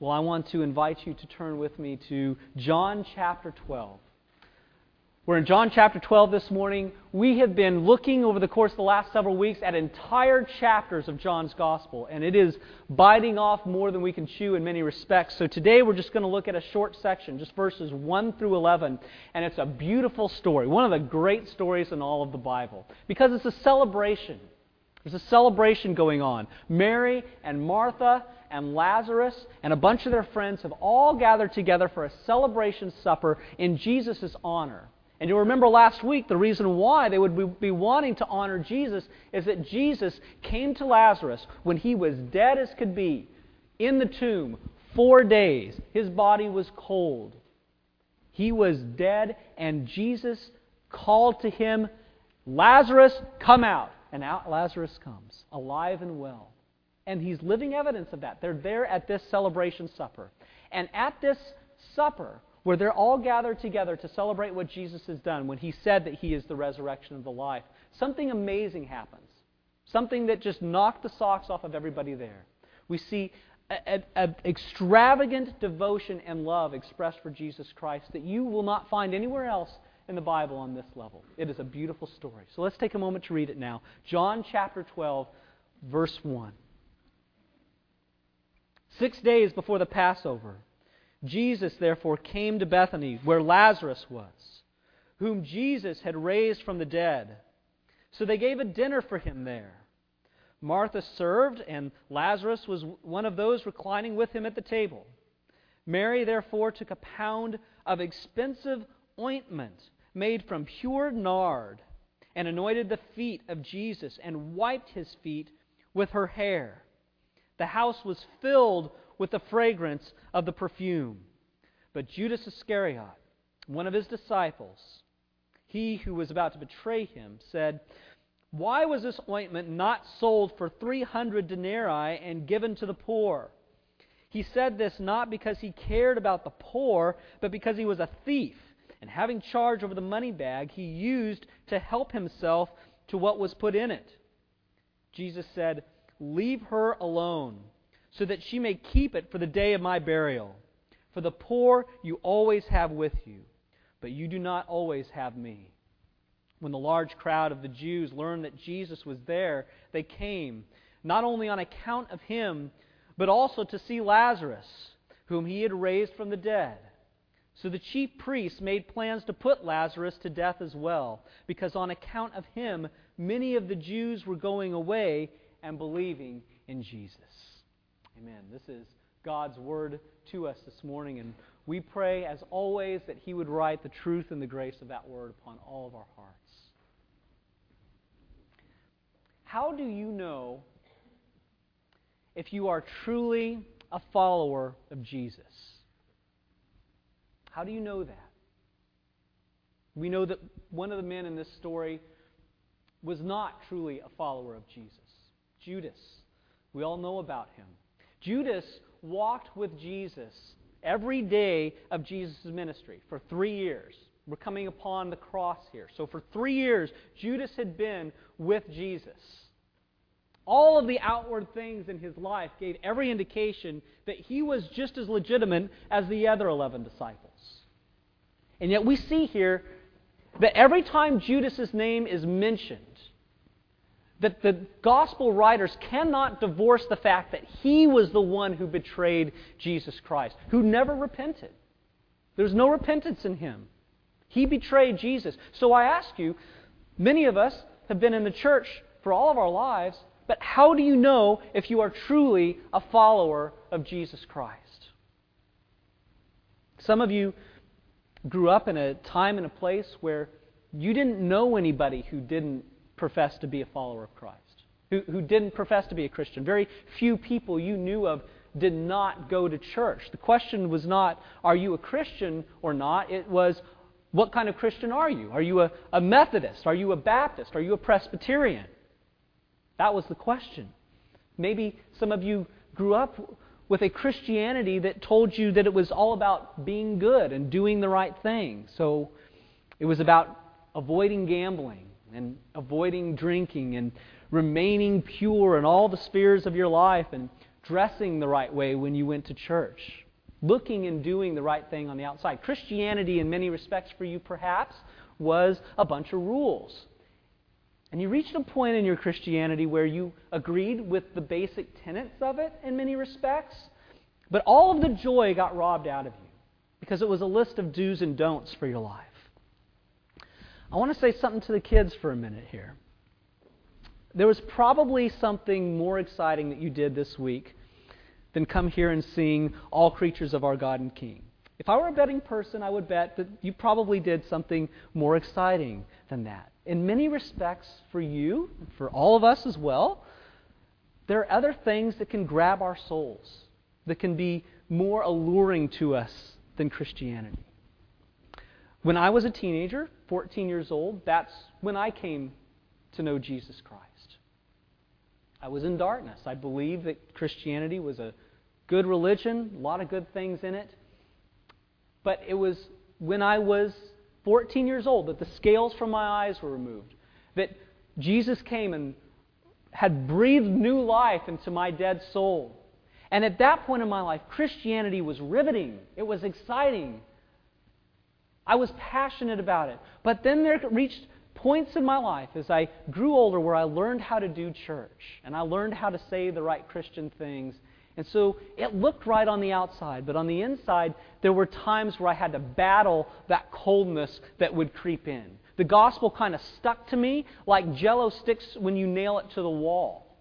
Well, I want to invite you to turn with me to John chapter 12. We're in John chapter 12 this morning. We have been looking over the course of the last several weeks at entire chapters of John's Gospel, and it is biting off more than we can chew in many respects. So today we're just going to look at a short section, just verses 1 through 11, and it's a beautiful story, one of the great stories in all of the Bible, because it's a celebration. There's a celebration going on. Mary and Martha and Lazarus and a bunch of their friends have all gathered together for a celebration supper in Jesus' honor. And you'll remember last week the reason why they would be wanting to honor Jesus is that Jesus came to Lazarus when he was dead as could be in the tomb four days. His body was cold. He was dead, and Jesus called to him, Lazarus, come out. And out Lazarus comes, alive and well. And he's living evidence of that. They're there at this celebration supper. And at this supper, where they're all gathered together to celebrate what Jesus has done when he said that he is the resurrection of the life, something amazing happens. Something that just knocked the socks off of everybody there. We see an extravagant devotion and love expressed for Jesus Christ that you will not find anywhere else in the Bible on this level. It is a beautiful story. So let's take a moment to read it now. John chapter 12, verse 1. Six days before the Passover, Jesus, therefore, came to Bethany, where Lazarus was, whom Jesus had raised from the dead. So they gave a dinner for him there. Martha served, and Lazarus was one of those reclining with him at the table. Mary, therefore, took a pound of expensive ointment made from pure nard and anointed the feet of Jesus and wiped his feet with her hair. The house was filled with the fragrance of the perfume. But Judas Iscariot, one of his disciples, he who was about to betray him, said, Why was this ointment not sold for 300 denarii and given to the poor? He said this not because he cared about the poor, but because he was a thief, and having charge over the money bag, he used to help himself to what was put in it. Jesus said, Leave her alone so that she may keep it for the day of my burial. For the poor you always have with you, but you do not always have me. When the large crowd of the Jews learned that Jesus was there, they came, not only on account of him, but also to see Lazarus, whom he had raised from the dead. So the chief priests made plans to put Lazarus to death as well, because on account of him, many of the Jews were going away and believing in Jesus. Amen. This is God's word to us this morning, and we pray, as always, that He would write the truth and the grace of that word upon all of our hearts. How do you know if you are truly a follower of Jesus? How do you know that? We know that one of the men in this story was not truly a follower of Jesus. Judas. We all know about him. Judas walked with Jesus every day of Jesus' ministry for three years. We're coming upon the cross here. So for three years, Judas had been with Jesus. All of the outward things in his life gave every indication that he was just as legitimate as the other 11 disciples. And yet we see here that every time Judas's name is mentioned, that the gospel writers cannot divorce the fact that he was the one who betrayed Jesus Christ, who never repented. There's no repentance in him. He betrayed Jesus. So I ask you, many of us have been in the church for all of our lives, but how do you know if you are truly a follower of Jesus Christ? Some of you grew up in a time and a place where you didn't know anybody who didn't profess to be a follower of Christ, who, who didn't profess to be a Christian. Very few people you knew of did not go to church. The question was not, are you a Christian or not? It was, what kind of Christian are you? Are you a, a Methodist? Are you a Baptist? Are you a Presbyterian? That was the question. Maybe some of you grew up with a Christianity that told you that it was all about being good and doing the right thing. So it was about avoiding gambling and avoiding drinking and remaining pure in all the spheres of your life and dressing the right way when you went to church, looking and doing the right thing on the outside. Christianity, in many respects, for you perhaps, was a bunch of rules. And you reached a point in your Christianity where you agreed with the basic tenets of it in many respects, but all of the joy got robbed out of you because it was a list of do's and don'ts for your life. I want to say something to the kids for a minute here. There was probably something more exciting that you did this week than come here and sing All Creatures of Our God and King. If I were a betting person, I would bet that you probably did something more exciting than that. In many respects, for you, for all of us as well, there are other things that can grab our souls, that can be more alluring to us than Christianity. When I was a teenager, 14 years old, that's when I came to know Jesus Christ. I was in darkness. I believed that Christianity was a good religion, a lot of good things in it. But it was when I was 14 years old that the scales from my eyes were removed, that Jesus came and had breathed new life into my dead soul. And at that point in my life, Christianity was riveting. It was exciting. I was passionate about it. But then there reached points in my life as I grew older where I learned how to do church and I learned how to say the right Christian things. And so it looked right on the outside, but on the inside, there were times where I had to battle that coldness that would creep in. The gospel kind of stuck to me like jello sticks when you nail it to the wall.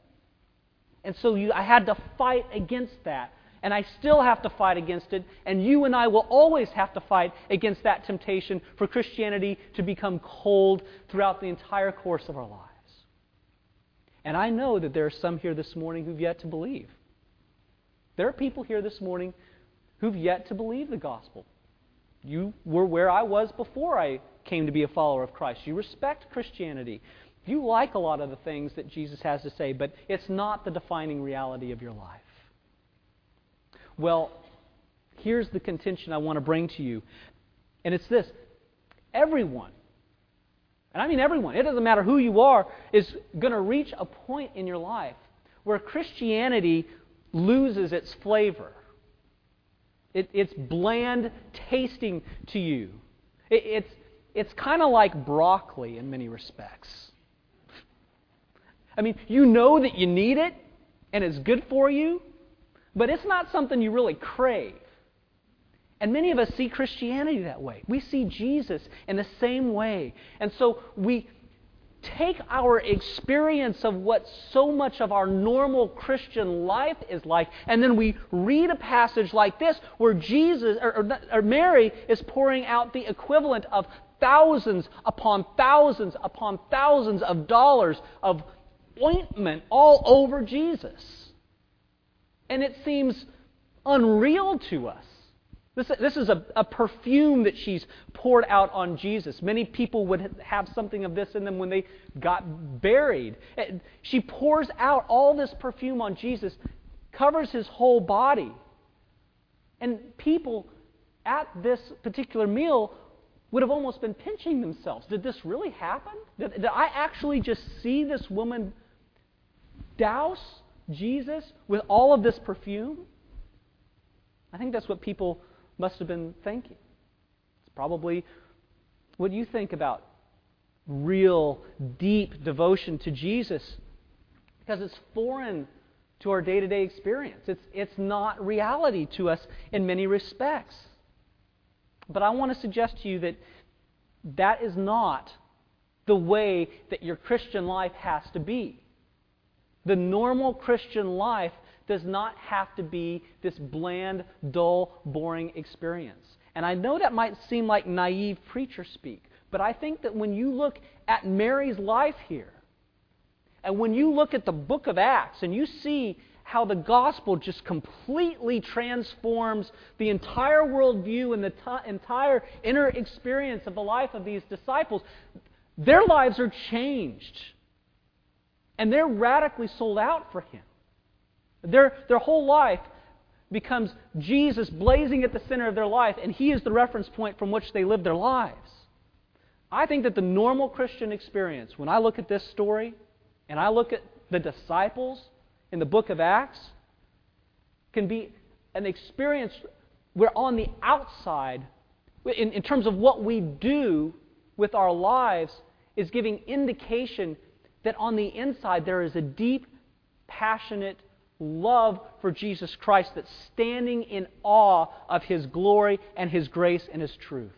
And so you, I had to fight against that. And I still have to fight against it. And you and I will always have to fight against that temptation for Christianity to become cold throughout the entire course of our lives. And I know that there are some here this morning who've yet to believe. There are people here this morning who've yet to believe the gospel. You were where I was before I came to be a follower of Christ. You respect Christianity. You like a lot of the things that Jesus has to say, but it's not the defining reality of your life. Well, here's the contention I want to bring to you. And it's this everyone, and I mean everyone, it doesn't matter who you are, is going to reach a point in your life where Christianity loses its flavor. It, it's bland tasting to you. It, it's, it's kind of like broccoli in many respects. I mean, you know that you need it and it's good for you, but it's not something you really crave. And many of us see Christianity that way. We see Jesus in the same way. And so we take our experience of what so much of our normal Christian life is like, and then we read a passage like this where Jesus or, or, or Mary is pouring out the equivalent of thousands upon thousands upon thousands of dollars of ointment all over Jesus. And it seems unreal to us. This, this is a, a, perfume that she's poured out on Jesus. Many people would have something of this in them when they got buried. She pours out all this perfume on Jesus, covers his whole body. And people at this particular meal would have almost been pinching themselves. Did this really happen? Did, did I actually just see this woman douse Jesus with all of this perfume? I think that's what people must have been thinking. It's probably what you think about real, deep devotion to Jesus because it's foreign to our day to day experience. It's, it's not reality to us in many respects. But I want to suggest to you that that is not the way that your Christian life has to be. The normal Christian life does not have to be this bland, dull, boring experience. And I know that might seem like naive preacher speak, but I think that when you look at Mary's life here, and when you look at the book of Acts and you see how the gospel just completely transforms the entire worldview and the t- entire inner experience of the life of these disciples, their lives are changed. And they're radically sold out for Him. Their, their whole life becomes Jesus blazing at the center of their life, and He is the reference point from which they live their lives. I think that the normal Christian experience, when I look at this story and I look at the disciples in the book of Acts, can be an experience where on the outside, in, in terms of what we do with our lives, is giving indication that on the inside there is a deep, passionate love for Jesus Christ that's standing in awe of His glory and His grace and His truth.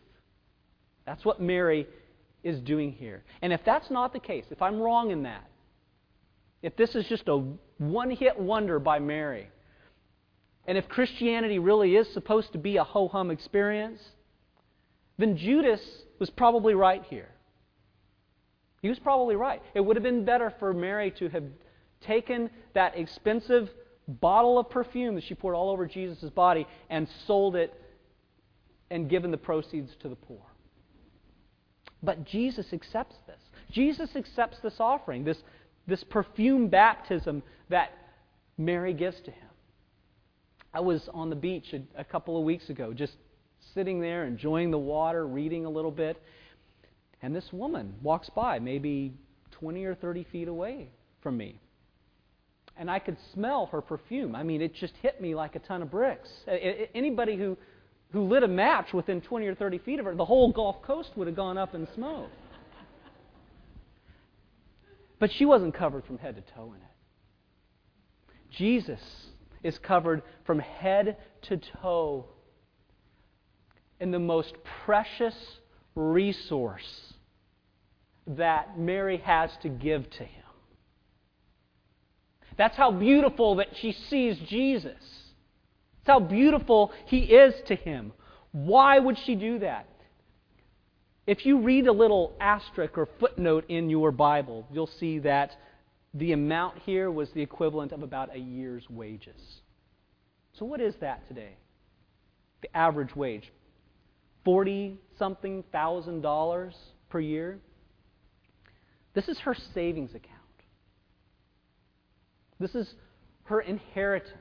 That's what Mary is doing here. And if that's not the case, if I'm wrong in that, if this is just a one hit wonder by Mary, and if Christianity really is supposed to be a ho hum experience, then Judas was probably right here. He was probably right. It would have been better for Mary to have taken that expensive bottle of perfume that she poured all over Jesus' body and sold it and given the proceeds to the poor. But Jesus accepts this. Jesus accepts this offering, this, this perfume baptism that Mary gives to him. I was on the beach a, a couple of weeks ago, just sitting there, enjoying the water, reading a little bit, and this woman walks by, maybe 20 or 30 feet away from me. And I could smell her perfume. I mean, it just hit me like a ton of bricks. Anybody who, who lit a match within 20 or 30 feet of her, the whole Gulf Coast would have gone up in smoke. But she wasn't covered from head to toe in it. Jesus is covered from head to toe in the most precious resource that Mary has to give to him. That's how beautiful that she sees Jesus. That's how beautiful he is to him. Why would she do that? If you read a little asterisk or footnote in your Bible, you'll see that the amount here was the equivalent of about a year's wages. So, what is that today? The average wage 40 something thousand dollars per year. This is her savings account. This is her inheritance.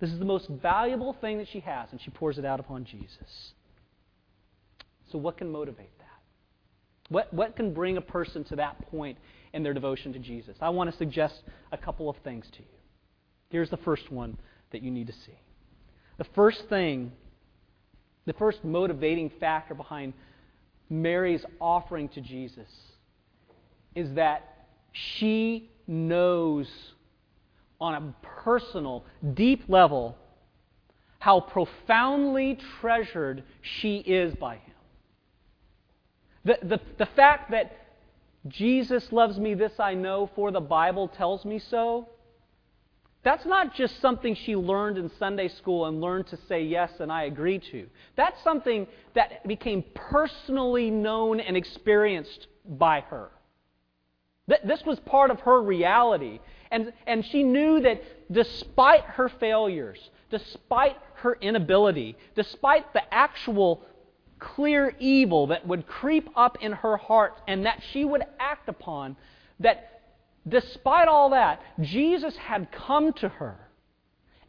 This is the most valuable thing that she has, and she pours it out upon Jesus. So, what can motivate that? What, what can bring a person to that point in their devotion to Jesus? I want to suggest a couple of things to you. Here's the first one that you need to see. The first thing the first motivating factor behind Mary's offering to Jesus is that she knows on a personal, deep level how profoundly treasured she is by him. The, the, the fact that Jesus loves me, this I know, for the Bible tells me so, that's not just something she learned in Sunday school and learned to say yes and I agree to. That's something that became personally known and experienced by her. This was part of her reality. And, and she knew that despite her failures, despite her inability, despite the actual clear evil that would creep up in her heart and that she would act upon, that Despite all that, Jesus had come to her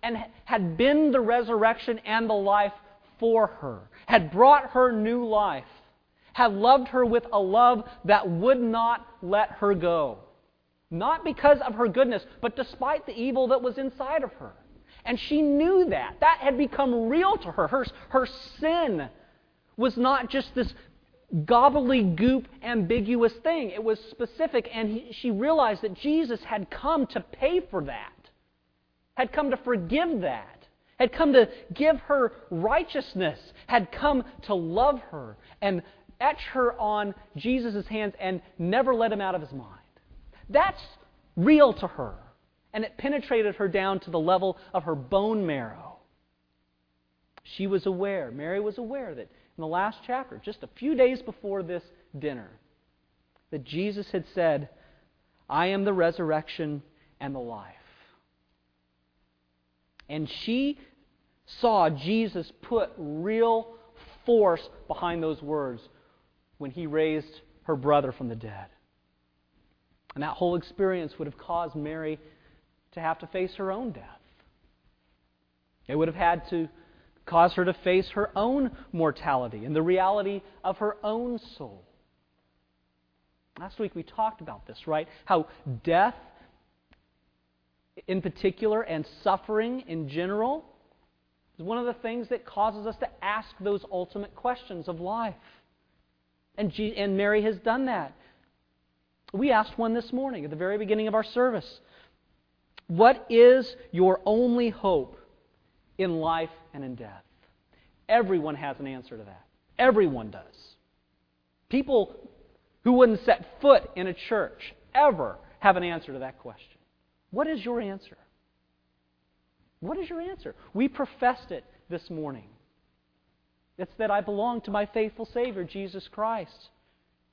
and had been the resurrection and the life for her, had brought her new life, had loved her with a love that would not let her go. Not because of her goodness, but despite the evil that was inside of her. And she knew that. That had become real to her. Her, her sin was not just this gobbledygook, ambiguous thing. It was specific, and he, she realized that Jesus had come to pay for that, had come to forgive that, had come to give her righteousness, had come to love her and etch her on Jesus' hands and never let him out of his mind. That's real to her, and it penetrated her down to the level of her bone marrow. She was aware, Mary was aware that in the last chapter, just a few days before this dinner, that Jesus had said, I am the resurrection and the life. And she saw Jesus put real force behind those words when he raised her brother from the dead. And that whole experience would have caused Mary to have to face her own death. It would have had to cause her to face her own mortality and the reality of her own soul. Last week we talked about this, right? How death in particular and suffering in general is one of the things that causes us to ask those ultimate questions of life. And, G- and Mary has done that. We asked one this morning at the very beginning of our service. What is your only hope in life and in death? Everyone has an answer to that. Everyone does. People who wouldn't set foot in a church ever have an answer to that question. What is your answer? What is your answer? We professed it this morning. It's that I belong to my faithful Savior, Jesus Christ.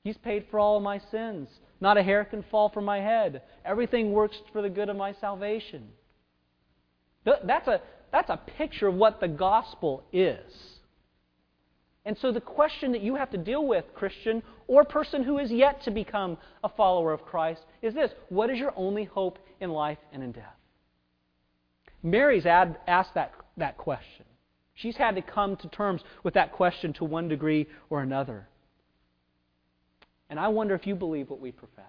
He's paid for all my sins. Not a hair can fall from my head. Everything works for the good of my salvation. That's a, that's a picture of what the gospel is. And so the question that you have to deal with, Christian, or person who is yet to become a follower of Christ, is this What is your only hope in life and in death? Mary's ad, asked that, that question. She's had to come to terms with that question to one degree or another. And I wonder if you believe what we professed.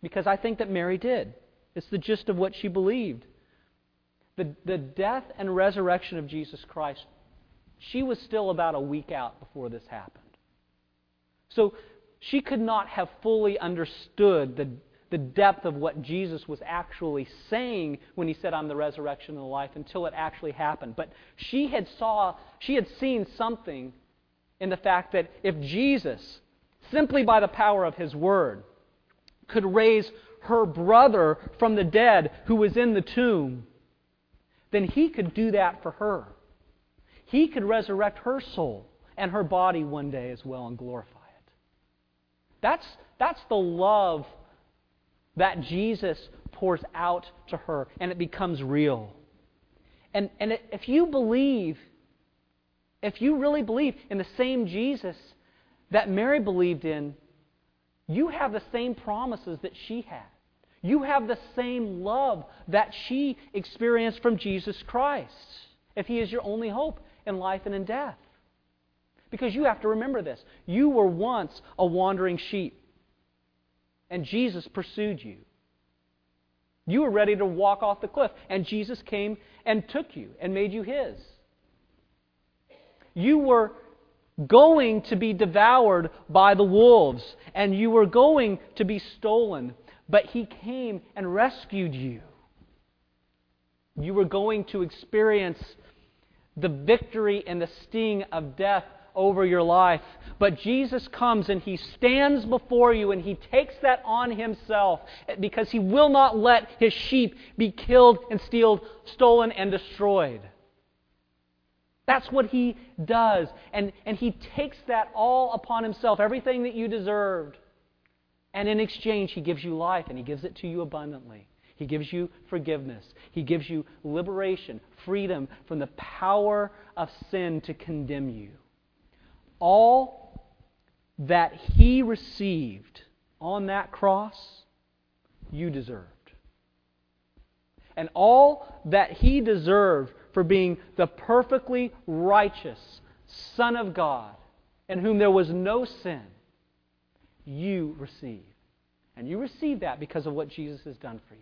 Because I think that Mary did. It's the gist of what she believed. The, the death and resurrection of Jesus Christ she was still about a week out before this happened. So she could not have fully understood the, the depth of what Jesus was actually saying when he said, I'm the resurrection and the life, until it actually happened. But she had saw, she had seen something in the fact that if Jesus, simply by the power of his word, could raise her brother from the dead who was in the tomb, then he could do that for her. He could resurrect her soul and her body one day as well and glorify it. That's, that's the love that Jesus pours out to her, and it becomes real. And, and if you believe, if you really believe in the same Jesus that Mary believed in, you have the same promises that she had. You have the same love that she experienced from Jesus Christ, if He is your only hope in life and in death. Because you have to remember this. You were once a wandering sheep, and Jesus pursued you. You were ready to walk off the cliff, and Jesus came and took you and made you His. You were going to be devoured by the wolves, and you were going to be stolen, but He came and rescued you. You were going to experience the victory and the sting of death over your life. But Jesus comes and he stands before you and he takes that on himself because he will not let his sheep be killed and stealed, stolen and destroyed. That's what he does. And, and he takes that all upon himself, everything that you deserved. And in exchange, he gives you life and he gives it to you abundantly. He gives you forgiveness. He gives you liberation, freedom from the power of sin to condemn you. All that He received on that cross, you deserved. And all that He deserved for being the perfectly righteous Son of God, in whom there was no sin, you receive. And you receive that because of what Jesus has done for you.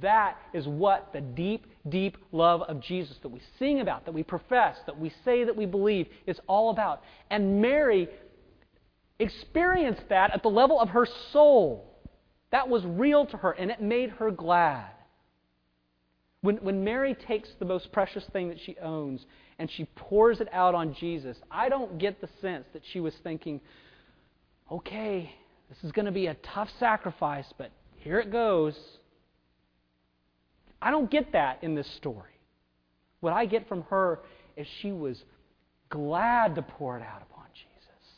That is what the deep, deep love of Jesus that we sing about, that we profess, that we say that we believe is all about. And Mary experienced that at the level of her soul. That was real to her, and it made her glad. When, when Mary takes the most precious thing that she owns and she pours it out on Jesus, I don't get the sense that she was thinking, okay, this is going to be a tough sacrifice, but here it goes. I don't get that in this story. What I get from her is she was glad to pour it out upon Jesus.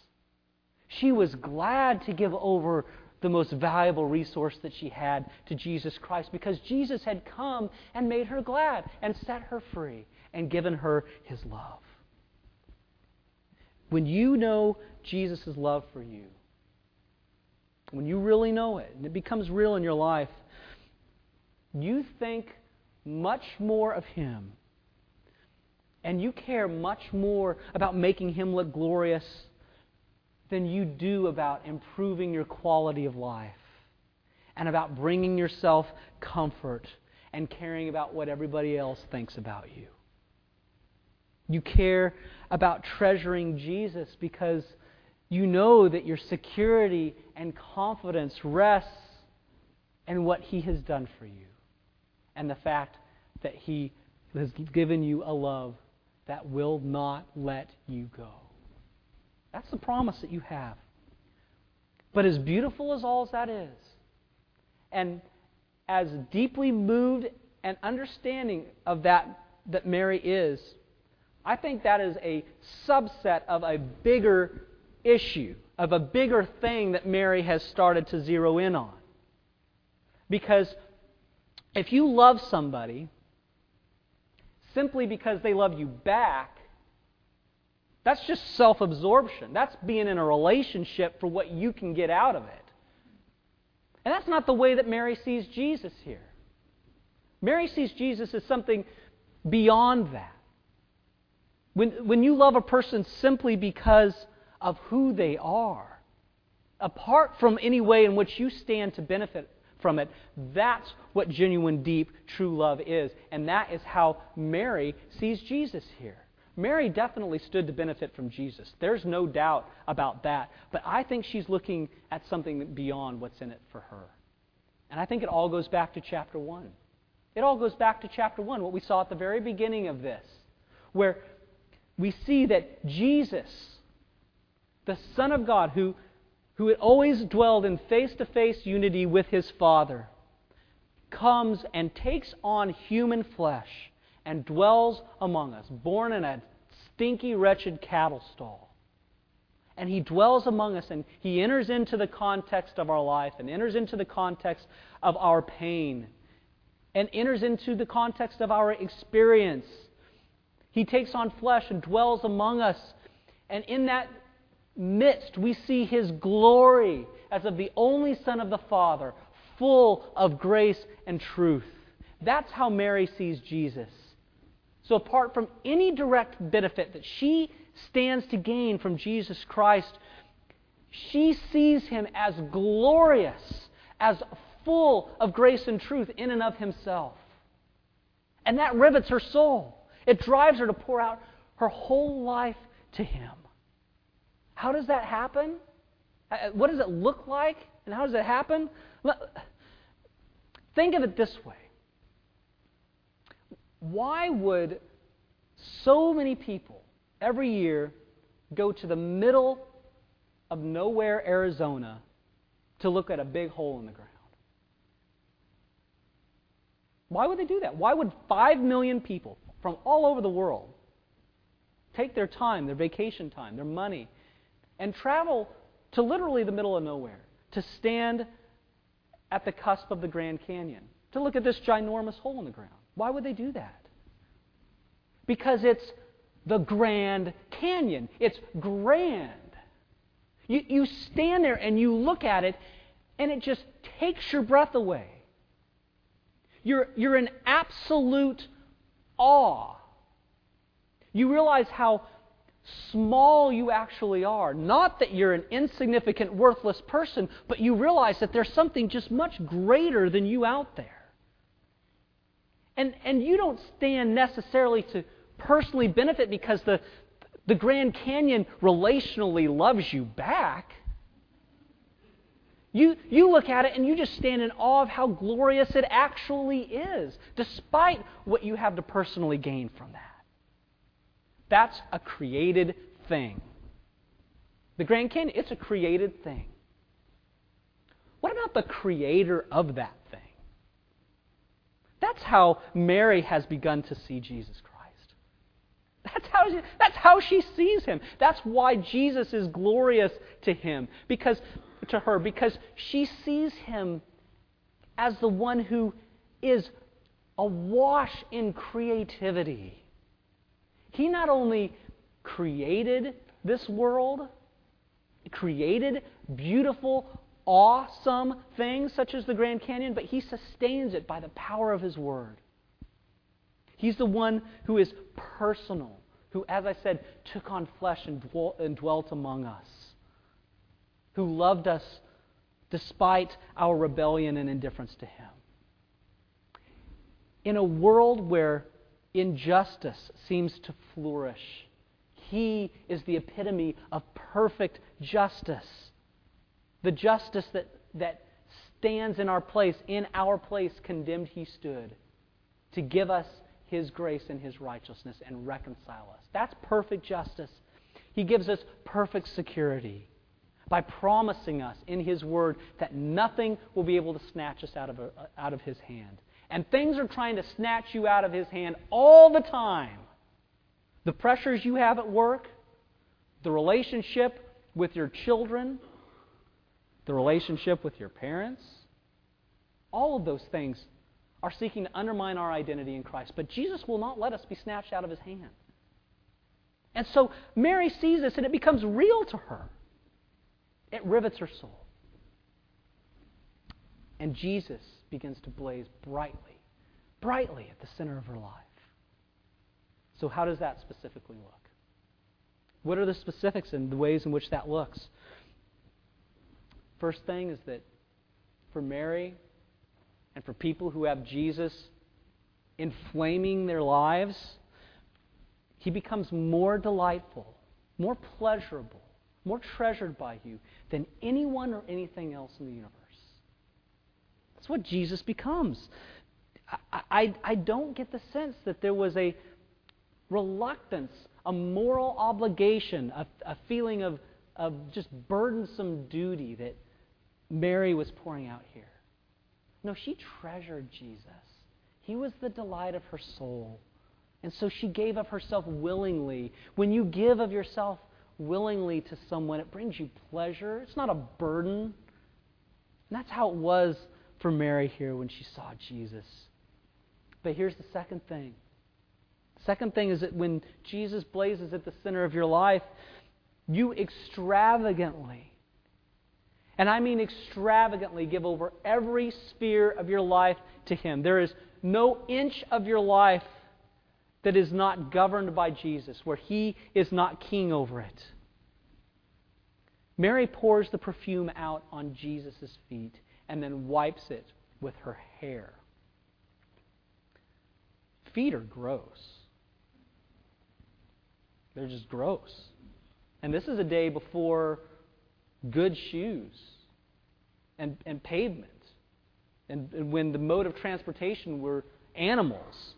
She was glad to give over the most valuable resource that she had to Jesus Christ because Jesus had come and made her glad and set her free and given her his love. When you know Jesus' love for you, when you really know it and it becomes real in your life, you think much more of Him. And you care much more about making Him look glorious than you do about improving your quality of life and about bringing yourself comfort and caring about what everybody else thinks about you. You care about treasuring Jesus because you know that your security and confidence rests in what He has done for you and the fact that He has given you a love that will not let you go. That's the promise that you have. But as beautiful as all that is, and as deeply moved and understanding of that that Mary is, I think that is a subset of a bigger issue, of a bigger thing that Mary has started to zero in on. Because if you love somebody simply because they love you back, that's just self absorption. That's being in a relationship for what you can get out of it. And that's not the way that Mary sees Jesus here. Mary sees Jesus as something beyond that. When, when you love a person simply because of who they are, apart from any way in which you stand to benefit from it, that's what genuine, deep, true love is. And that is how Mary sees Jesus here. Mary definitely stood to benefit from Jesus. There's no doubt about that. But I think she's looking at something beyond what's in it for her. And I think it all goes back to chapter 1. It all goes back to chapter 1, what we saw at the very beginning of this, where we see that Jesus, the Son of God, who, who had always dwelled in face to face unity with his Father, comes and takes on human flesh and dwells among us, born in a stinky, wretched cattle stall. And he dwells among us and he enters into the context of our life and enters into the context of our pain and enters into the context of our experience. He takes on flesh and dwells among us. And in that midst, we see his glory as of the only Son of the Father, full of grace and truth. That's how Mary sees Jesus. So, apart from any direct benefit that she stands to gain from Jesus Christ, she sees him as glorious, as full of grace and truth in and of himself. And that rivets her soul. It drives her to pour out her whole life to him. How does that happen? Uh, what does it look like? And how does it happen? Think of it this way why would so many people every year go to the middle of nowhere, Arizona, to look at a big hole in the ground? Why would they do that? Why would 5 million people from all over the world take their time, their vacation time, their money, and travel to literally the middle of nowhere to stand at the cusp of the Grand Canyon, to look at this ginormous hole in the ground? Why would they do that? Because it's the Grand Canyon. It's grand. You, you stand there and you look at it, and it just takes your breath away. You're, you're in absolute awe. You realize how small you actually are. Not that you're an insignificant, worthless person, but you realize that there's something just much greater than you out there. And, and you don't stand necessarily to personally benefit because the, the Grand Canyon relationally loves you back. You, you look at it and you just stand in awe of how glorious it actually is, despite what you have to personally gain from that. That's a created thing. The Grand Canyon, it's a created thing. What about the creator of that thing? That's how Mary has begun to see Jesus Christ. That's how, she, that's how she sees him. That's why Jesus is glorious to him, because to her, because she sees him as the one who is awash in creativity. He not only created this world, created beautiful, awesome things such as the Grand Canyon, but he sustains it by the power of his word. He's the one who is personal, who, as I said, took on flesh and, and dwelt among us, who loved us despite our rebellion and indifference to him. in a world where injustice seems to flourish, He is the epitome of perfect justice. The justice that, that stands in our place, in our place, condemned He stood to give us His grace and His righteousness and reconcile us. That's perfect justice. He gives us perfect security by promising us in His Word that nothing will be able to snatch us out of, a, out of His hand. And things are trying to snatch you out of His hand all the time. The pressures you have at work, the relationship with your children, the relationship with your parents, all of those things are seeking to undermine our identity in Christ. But Jesus will not let us be snatched out of His hand. And so Mary sees this and it becomes real to her. It rivets her soul. And Jesus begins to blaze brightly, brightly at the center of her life. So, how does that specifically look? What are the specifics and the ways in which that looks? First thing is that for Mary and for people who have Jesus inflaming their lives, he becomes more delightful, more pleasurable, more treasured by you than anyone or anything else in the universe. That's what Jesus becomes. I, I, I don't get the sense that there was a reluctance, a moral obligation, a, a feeling of, of just burdensome duty that Mary was pouring out here. No, she treasured Jesus. He was the delight of her soul. And so she gave of herself willingly. When you give of yourself willingly to someone, it brings you pleasure. It's not a burden. And that's how it was for Mary here when she saw Jesus. But here's the second thing. Second thing is that when Jesus blazes at the center of your life, you extravagantly, and I mean extravagantly, give over every sphere of your life to Him. There is no inch of your life that is not governed by Jesus, where He is not king over it. Mary pours the perfume out on Jesus' feet and then wipes it with her hair. Feet are gross. They're just gross. And this is a day before good shoes and, and pavement, and, and when the mode of transportation were animals.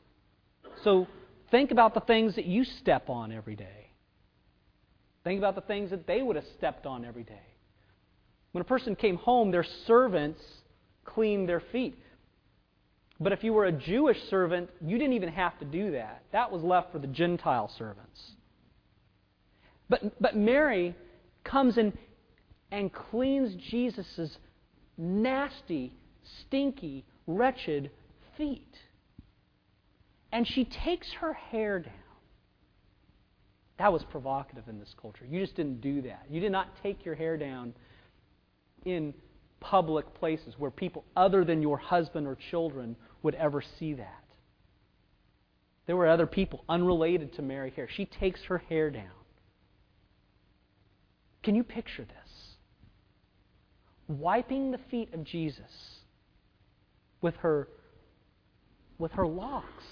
So think about the things that you step on every day. Think about the things that they would have stepped on every day. When a person came home, their servants cleaned their feet. But if you were a Jewish servant, you didn't even have to do that. That was left for the Gentile servants. But, but Mary comes in and cleans Jesus' nasty, stinky, wretched feet. And she takes her hair down. That was provocative in this culture. You just didn't do that. You did not take your hair down in public places where people other than your husband or children would ever see that. There were other people unrelated to Mary here. She takes her hair down. Can you picture this? Wiping the feet of Jesus with her with her locks,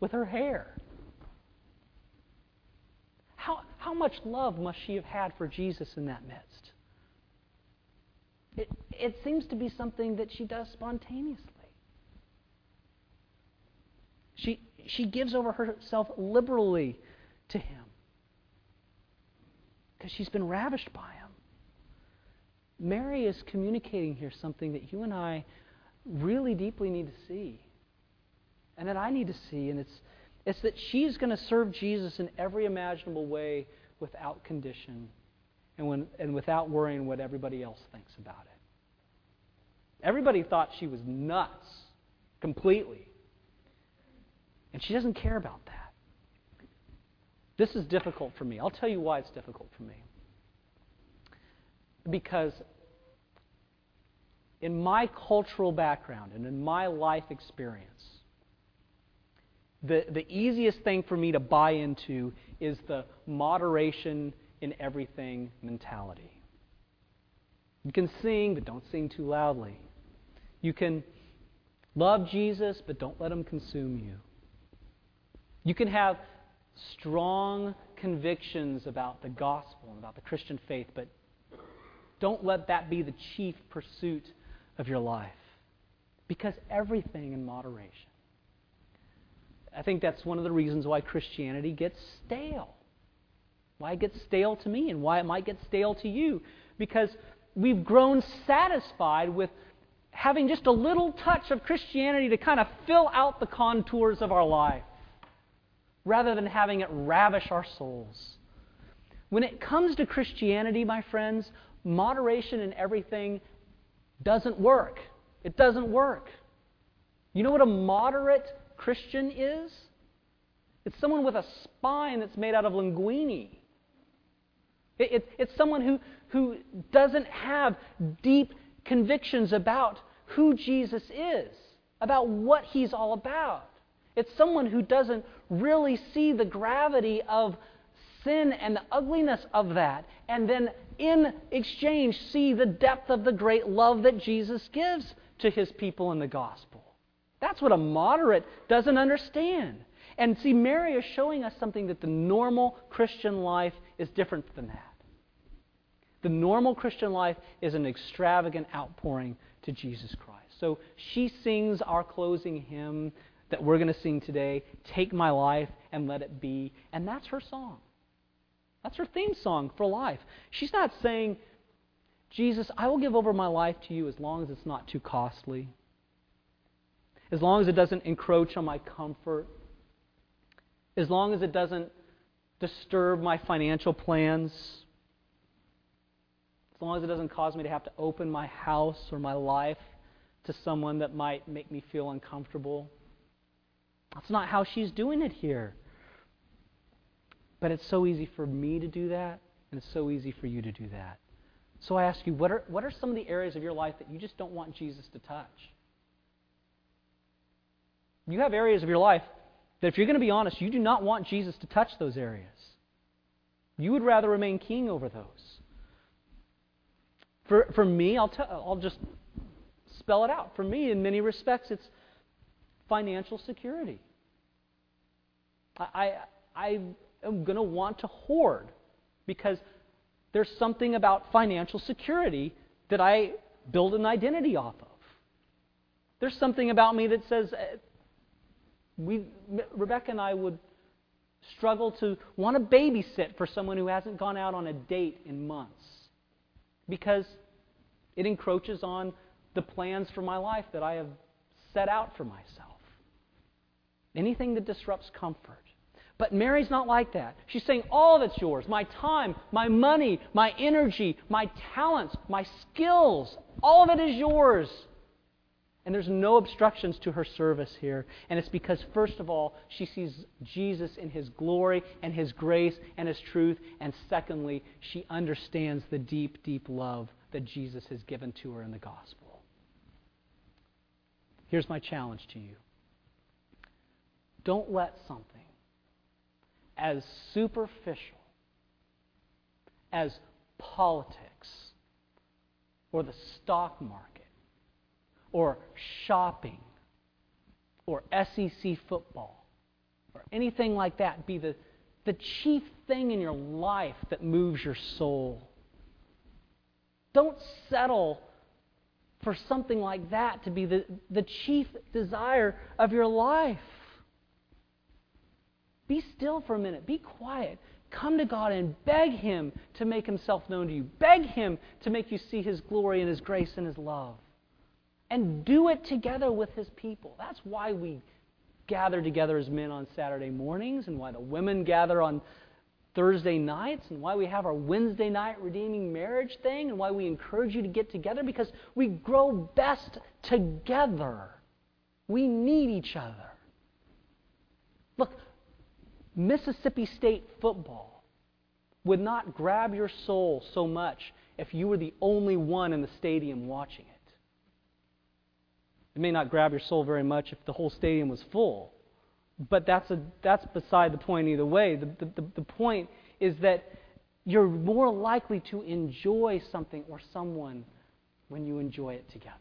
with her hair. How, how much love must she have had for Jesus in that midst? It, it seems to be something that she does spontaneously. She, she gives over herself liberally to him because she's been ravished by him. Mary is communicating here something that you and I really deeply need to see, and that I need to see, and it's, it's that she's going to serve Jesus in every imaginable way without condition and, when, and without worrying what everybody else thinks about it. Everybody thought she was nuts completely. And she doesn't care about that. This is difficult for me. I'll tell you why it's difficult for me. Because in my cultural background and in my life experience, the, the easiest thing for me to buy into is the moderation in everything mentality. You can sing, but don't sing too loudly. You can Love Jesus, but don't let him consume you. You can have strong convictions about the gospel and about the Christian faith, but don't let that be the chief pursuit of your life. Because everything in moderation. I think that's one of the reasons why Christianity gets stale. Why it gets stale to me and why it might get stale to you. Because we've grown satisfied with having just a little touch of Christianity to kind of fill out the contours of our life rather than having it ravish our souls. When it comes to Christianity, my friends, moderation in everything doesn't work. It doesn't work. You know what a moderate Christian is? It's someone with a spine that's made out of linguine. It, it, it's someone who, who doesn't have deep convictions about who Jesus is, about what he's all about. It's someone who doesn't really see the gravity of sin and the ugliness of that, and then in exchange see the depth of the great love that Jesus gives to his people in the gospel. That's what a moderate doesn't understand. And see, Mary is showing us something that the normal Christian life is different than that. The normal Christian life is an extravagant outpouring to Jesus Christ. So she sings our closing hymn that we're going to sing today, Take My Life and Let It Be. And that's her song. That's her theme song for life. She's not saying, Jesus, I will give over my life to you as long as it's not too costly, as long as it doesn't encroach on my comfort, as long as it doesn't disturb my financial plans as long as it doesn't cause me to have to open my house or my life to someone that might make me feel uncomfortable. That's not how she's doing it here. But it's so easy for me to do that, and it's so easy for you to do that. So I ask you, what are, what are some of the areas of your life that you just don't want Jesus to touch? You have areas of your life that, if you're going to be honest, you do not want Jesus to touch those areas. You would rather remain king over those. For, for me, I'll, tell, I'll just spell it out. For me, in many respects, it's financial security. I, I, I am going to want to hoard because there's something about financial security that I build an identity off of. There's something about me that says, we, Rebecca and I would struggle to want to babysit for someone who hasn't gone out on a date in months because it encroaches on the plans for my life that I have set out for myself. Anything that disrupts comfort. But Mary's not like that. She's saying, All that's yours my time, my money, my energy, my talents, my skills all of it is yours. And there's no obstructions to her service here. And it's because, first of all, she sees Jesus in his glory and his grace and his truth. And secondly, she understands the deep, deep love that Jesus has given to her in the gospel. Here's my challenge to you don't let something as superficial as politics or the stock market or shopping or SEC football or anything like that be the, the chief thing in your life that moves your soul. Don't settle for something like that to be the, the chief desire of your life. Be still for a minute. Be quiet. Come to God and beg Him to make Himself known to you. Beg Him to make you see His glory and His grace and His love and do it together with his people. That's why we gather together as men on Saturday mornings and why the women gather on Thursday nights and why we have our Wednesday night redeeming marriage thing and why we encourage you to get together because we grow best together. We need each other. Look, Mississippi State football would not grab your soul so much if you were the only one in the stadium watching it. It may not grab your soul very much if the whole stadium was full. But that's, a, that's beside the point either way. The, the, the point is that you're more likely to enjoy something or someone when you enjoy it together.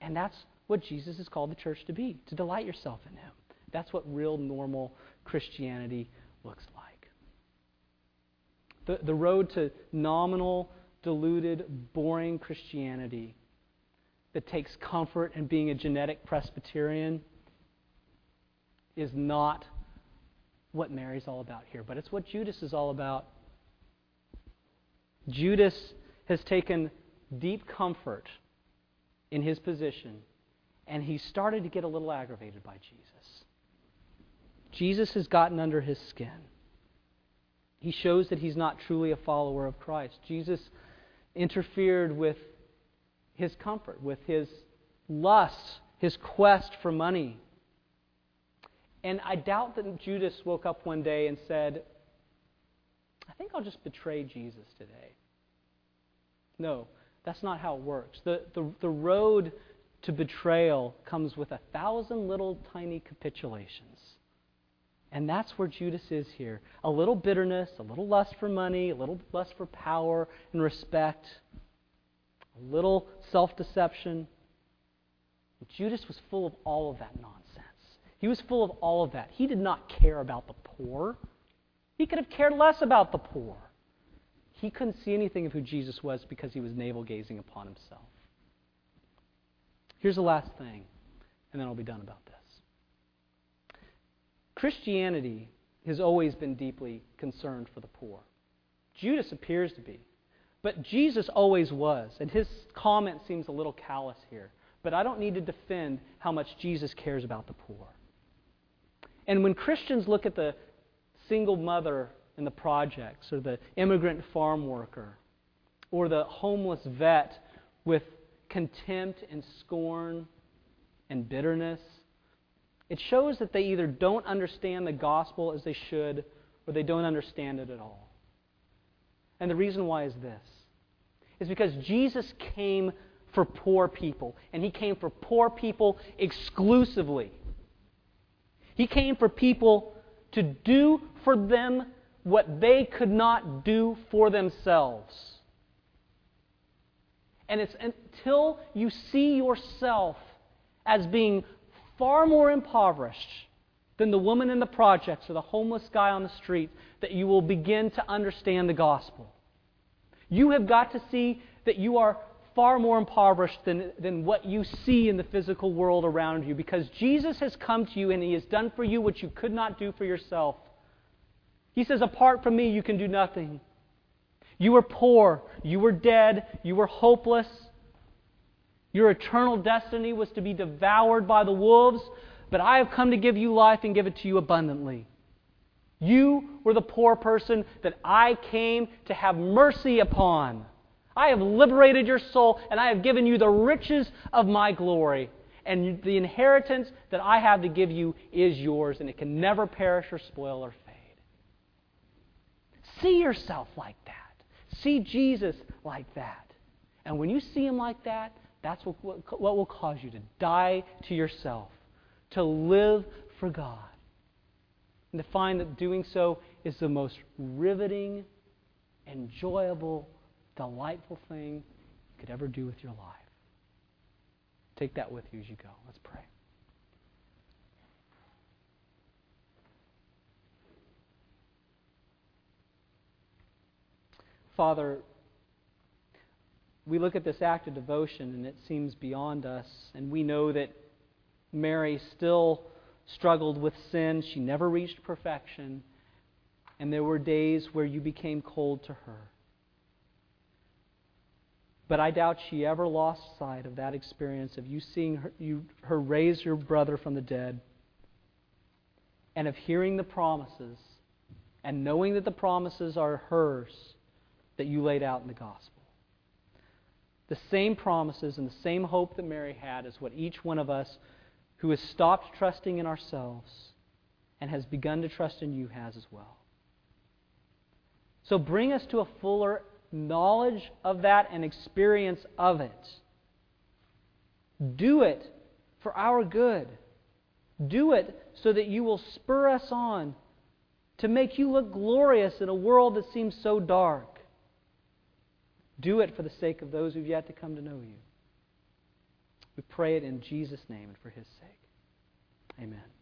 And that's what Jesus has called the church to be, to delight yourself in Him. That's what real normal Christianity looks like. The, the road to nominal, diluted, boring Christianity that takes comfort in being a genetic Presbyterian is not what Mary's all about here, but it's what Judas is all about. Judas has taken deep comfort in his position, and he started to get a little aggravated by Jesus. Jesus has gotten under his skin. He shows that he's not truly a follower of Christ. Jesus interfered with his comfort, with his lust, his quest for money. And I doubt that Judas woke up one day and said, I think I'll just betray Jesus today. No, that's not how it works. The, the, the road to betrayal comes with a thousand little tiny capitulations. And that's where Judas is here. A little bitterness, a little lust for money, a little lust for power and respect, a little self deception. Judas was full of all of that nonsense. He was full of all of that. He did not care about the poor. He could have cared less about the poor. He couldn't see anything of who Jesus was because he was navel gazing upon himself. Here's the last thing, and then I'll be done about this. Christianity has always been deeply concerned for the poor. Judas appears to be. But Jesus always was, and his comment seems a little callous here. But I don't need to defend how much Jesus cares about the poor. And when Christians look at the single mother in the projects, or the immigrant farm worker, or the homeless vet with contempt and scorn and bitterness, it shows that they either don't understand the gospel as they should, or they don't understand it at all. And the reason why is this is because Jesus came for poor people, and He came for poor people exclusively. He came for people to do for them what they could not do for themselves. And it's until you see yourself as being far more impoverished than the woman in the projects or the homeless guy on the street that you will begin to understand the gospel. You have got to see that you are far more impoverished than, than what you see in the physical world around you because Jesus has come to you and He has done for you what you could not do for yourself. He says, Apart from me, you can do nothing. You were poor, you were dead, you were hopeless. Your eternal destiny was to be devoured by the wolves, but I have come to give you life and give it to you abundantly. You were the poor person that I came to have mercy upon. I have liberated your soul, and I have given you the riches of my glory. And the inheritance that I have to give you is yours, and it can never perish or spoil or fade. See yourself like that. See Jesus like that. And when you see him like that, that's what, what will cause you to die to yourself, to live for God, and to find that doing so is the most riveting, enjoyable, delightful thing you could ever do with your life. Take that with you as you go. Let's pray. Father, we look at this act of devotion and it seems beyond us, and we know that Mary still struggled with sin. She never reached perfection, and there were days where you became cold to her. But I doubt she ever lost sight of that experience of you seeing her, you, her raise your brother from the dead and of hearing the promises and knowing that the promises are hers that you laid out in the gospel. The same promises and the same hope that Mary had is what each one of us who has stopped trusting in ourselves and has begun to trust in you has as well. So bring us to a fuller knowledge of that and experience of it. Do it for our good. Do it so that you will spur us on to make you look glorious in a world that seems so dark. Do it for the sake of those who've yet to come to know you. We pray it in Jesus' name and for his sake. Amen.